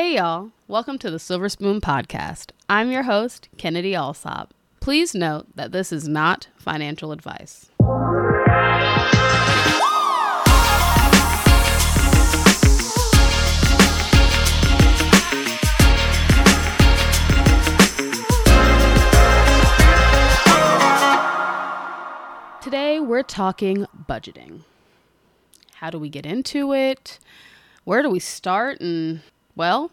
Hey, y'all. Welcome to the Silver Spoon Podcast. I'm your host, Kennedy Alsop. Please note that this is not financial advice. Today, we're talking budgeting. How do we get into it? Where do we start? And, well,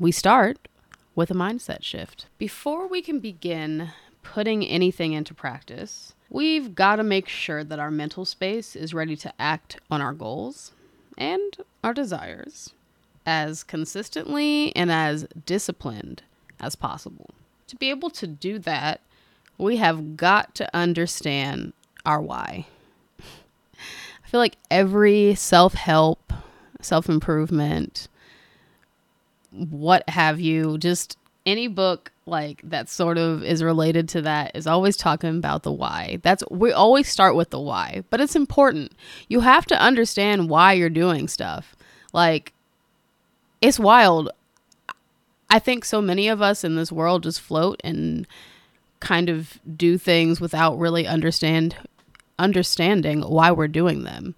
we start with a mindset shift. Before we can begin putting anything into practice, we've got to make sure that our mental space is ready to act on our goals and our desires as consistently and as disciplined as possible. To be able to do that, we have got to understand our why. I feel like every self help, self improvement, what have you, just any book like that sort of is related to that is always talking about the why. That's we always start with the why, but it's important. You have to understand why you're doing stuff. Like it's wild. I think so many of us in this world just float and kind of do things without really understand understanding why we're doing them.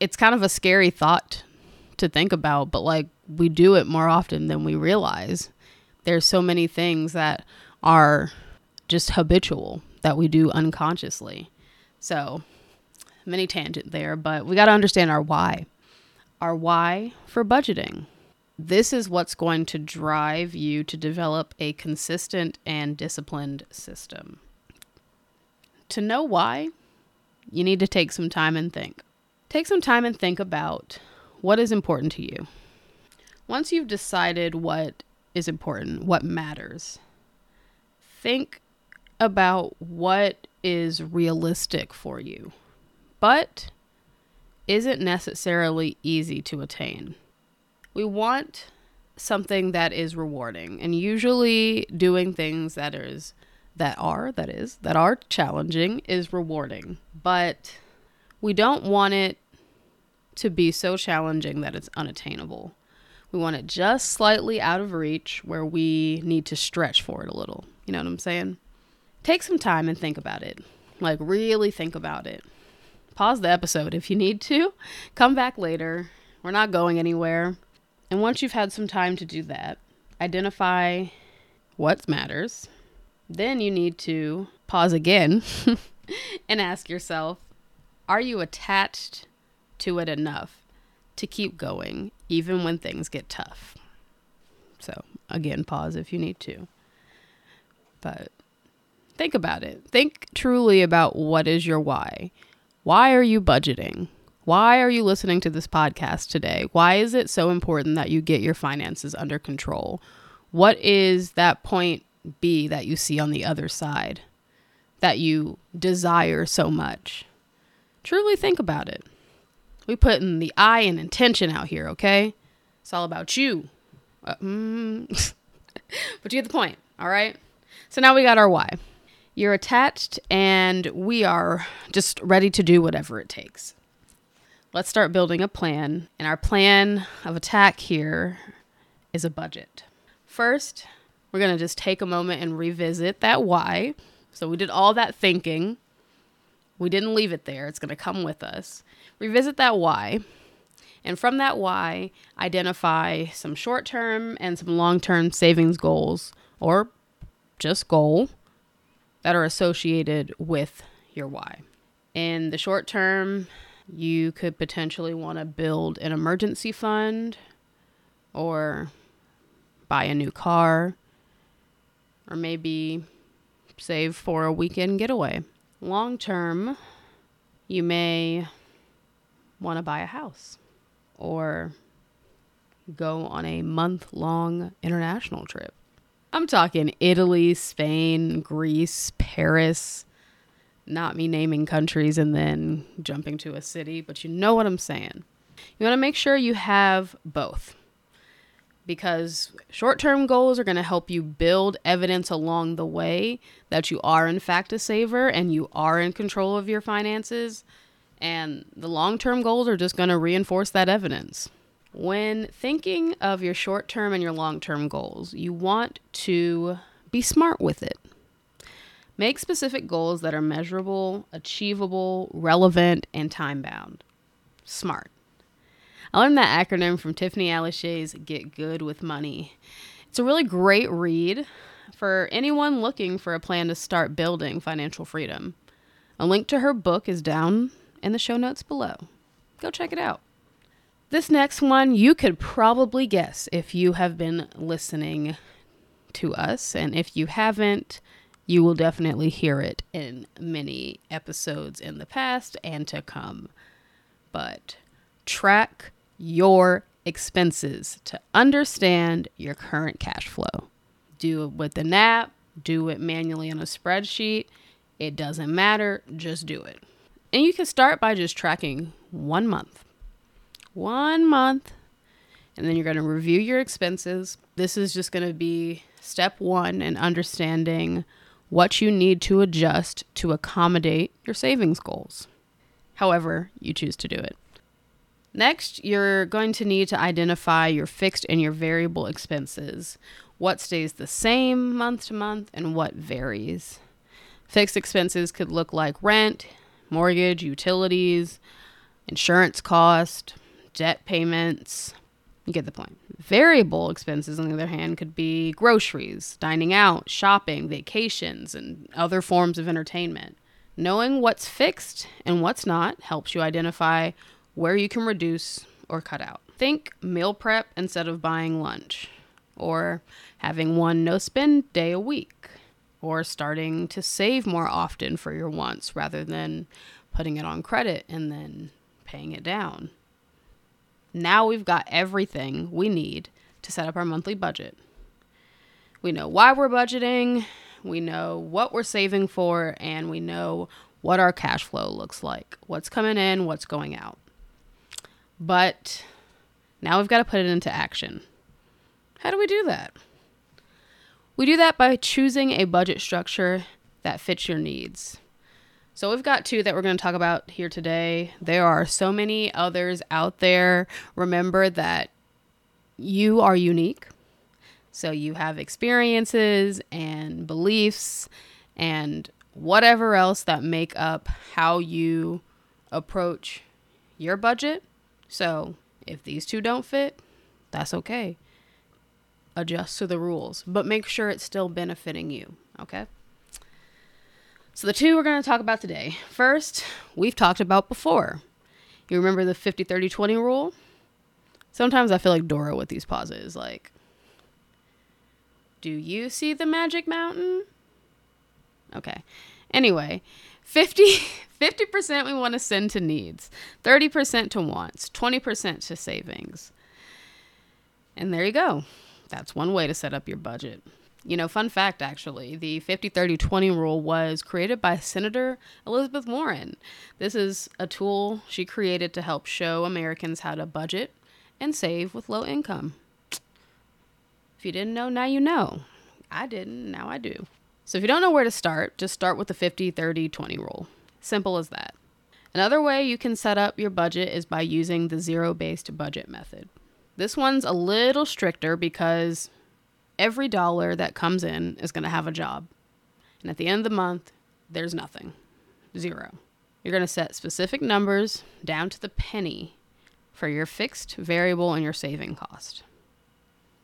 It's kind of a scary thought to think about, but like we do it more often than we realize. There's so many things that are just habitual that we do unconsciously. So, many tangent there, but we got to understand our why. Our why for budgeting. This is what's going to drive you to develop a consistent and disciplined system. To know why, you need to take some time and think. Take some time and think about what is important to you. Once you've decided what is important, what matters, think about what is realistic for you, but isn't necessarily easy to attain. We want something that is rewarding, and usually doing things that is that are that is that are challenging is rewarding, but we don't want it to be so challenging that it's unattainable. We want it just slightly out of reach where we need to stretch for it a little. You know what I'm saying? Take some time and think about it. Like, really think about it. Pause the episode if you need to. Come back later. We're not going anywhere. And once you've had some time to do that, identify what matters. Then you need to pause again and ask yourself are you attached to it enough to keep going even when things get tough. So, again, pause if you need to. But think about it. Think truly about what is your why. Why are you budgeting? Why are you listening to this podcast today? Why is it so important that you get your finances under control? What is that point B that you see on the other side that you desire so much? Truly think about it. We putting the I and intention out here, okay? It's all about you. Uh, mm. but you get the point, all right? So now we got our why. You're attached, and we are just ready to do whatever it takes. Let's start building a plan. And our plan of attack here is a budget. First, we're going to just take a moment and revisit that why. So we did all that thinking. We didn't leave it there. It's going to come with us revisit that why. And from that why, identify some short term and some long term savings goals or just goal that are associated with your why. In the short term, you could potentially want to build an emergency fund or buy a new car or maybe save for a weekend getaway. Long term, you may want to buy a house or go on a month long international trip. I'm talking Italy, Spain, Greece, Paris. Not me naming countries and then jumping to a city, but you know what I'm saying. You want to make sure you have both because short term goals are going to help you build evidence along the way that you are, in fact, a saver and you are in control of your finances and the long term goals are just going to reinforce that evidence. When thinking of your short term and your long term goals, you want to be smart with it. Make specific goals that are measurable, achievable, relevant, and time bound. SMART. I learned that acronym from Tiffany Aliche's Get Good with Money. It's a really great read for anyone looking for a plan to start building financial freedom. A link to her book is down in the show notes below. Go check it out. This next one, you could probably guess if you have been listening to us. And if you haven't, you will definitely hear it in many episodes in the past and to come. But track your expenses to understand your current cash flow. Do it with an app, do it manually on a spreadsheet. It doesn't matter, just do it. And you can start by just tracking one month. One month. And then you're going to review your expenses. This is just going to be step one in understanding what you need to adjust to accommodate your savings goals, however, you choose to do it. Next, you're going to need to identify your fixed and your variable expenses. What stays the same month to month and what varies. Fixed expenses could look like rent, mortgage, utilities, insurance cost, debt payments. You get the point. Variable expenses, on the other hand, could be groceries, dining out, shopping, vacations, and other forms of entertainment. Knowing what's fixed and what's not helps you identify where you can reduce or cut out. Think meal prep instead of buying lunch, or having one no spend day a week, or starting to save more often for your wants rather than putting it on credit and then paying it down. Now we've got everything we need to set up our monthly budget. We know why we're budgeting, we know what we're saving for, and we know what our cash flow looks like what's coming in, what's going out. But now we've got to put it into action. How do we do that? We do that by choosing a budget structure that fits your needs. So we've got two that we're going to talk about here today. There are so many others out there. Remember that you are unique. So you have experiences and beliefs and whatever else that make up how you approach your budget so if these two don't fit, that's okay. Adjust to the rules, but make sure it's still benefiting you, okay? So the two we're going to talk about today. First, we've talked about before. You remember the 50 30 20 rule? Sometimes I feel like Dora with these pauses like Do you see the magic mountain? Okay. Anyway, 50 50% we want to send to needs, 30% to wants, 20% to savings. And there you go. That's one way to set up your budget. You know, fun fact actually, the 50 30 20 rule was created by Senator Elizabeth Warren. This is a tool she created to help show Americans how to budget and save with low income. If you didn't know, now you know. I didn't, now I do. So if you don't know where to start, just start with the 50 30 20 rule. Simple as that. Another way you can set up your budget is by using the zero based budget method. This one's a little stricter because every dollar that comes in is going to have a job. And at the end of the month, there's nothing zero. You're going to set specific numbers down to the penny for your fixed, variable, and your saving cost.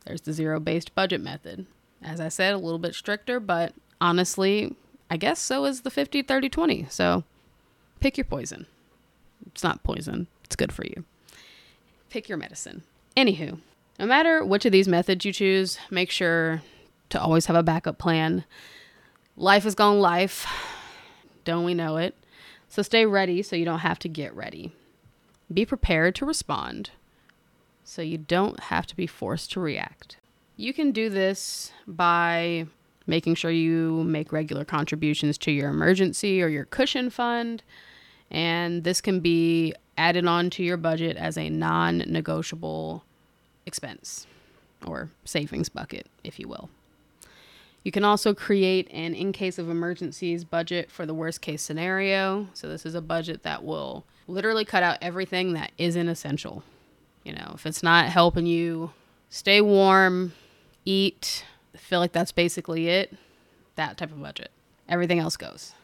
There's the zero based budget method. As I said, a little bit stricter, but honestly, I guess so is the 50 30 20. So Pick your poison. It's not poison, it's good for you. Pick your medicine. Anywho, no matter which of these methods you choose, make sure to always have a backup plan. Life is going life. Don't we know it? So stay ready so you don't have to get ready. Be prepared to respond so you don't have to be forced to react. You can do this by making sure you make regular contributions to your emergency or your cushion fund and this can be added on to your budget as a non negotiable expense or savings bucket, if you will. You can also create an in case of emergencies budget for the worst case scenario. So, this is a budget that will literally cut out everything that isn't essential. You know, if it's not helping you stay warm, eat, feel like that's basically it, that type of budget. Everything else goes.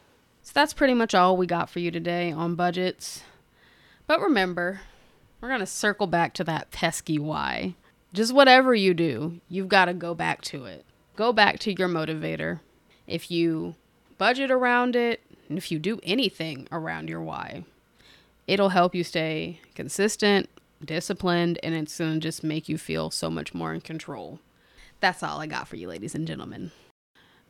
So that's pretty much all we got for you today on budgets. But remember, we're going to circle back to that pesky why. Just whatever you do, you've got to go back to it. Go back to your motivator. If you budget around it, and if you do anything around your why, it'll help you stay consistent, disciplined, and it's going to just make you feel so much more in control. That's all I got for you, ladies and gentlemen.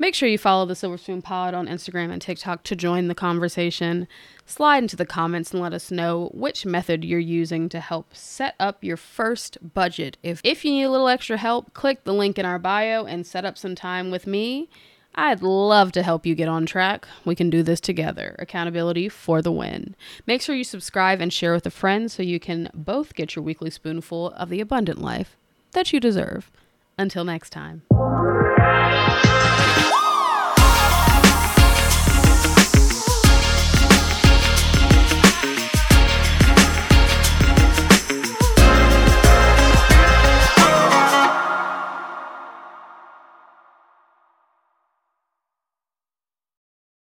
Make sure you follow the Silver Spoon Pod on Instagram and TikTok to join the conversation. Slide into the comments and let us know which method you're using to help set up your first budget. If, if you need a little extra help, click the link in our bio and set up some time with me. I'd love to help you get on track. We can do this together. Accountability for the win. Make sure you subscribe and share with a friend so you can both get your weekly spoonful of the abundant life that you deserve. Until next time.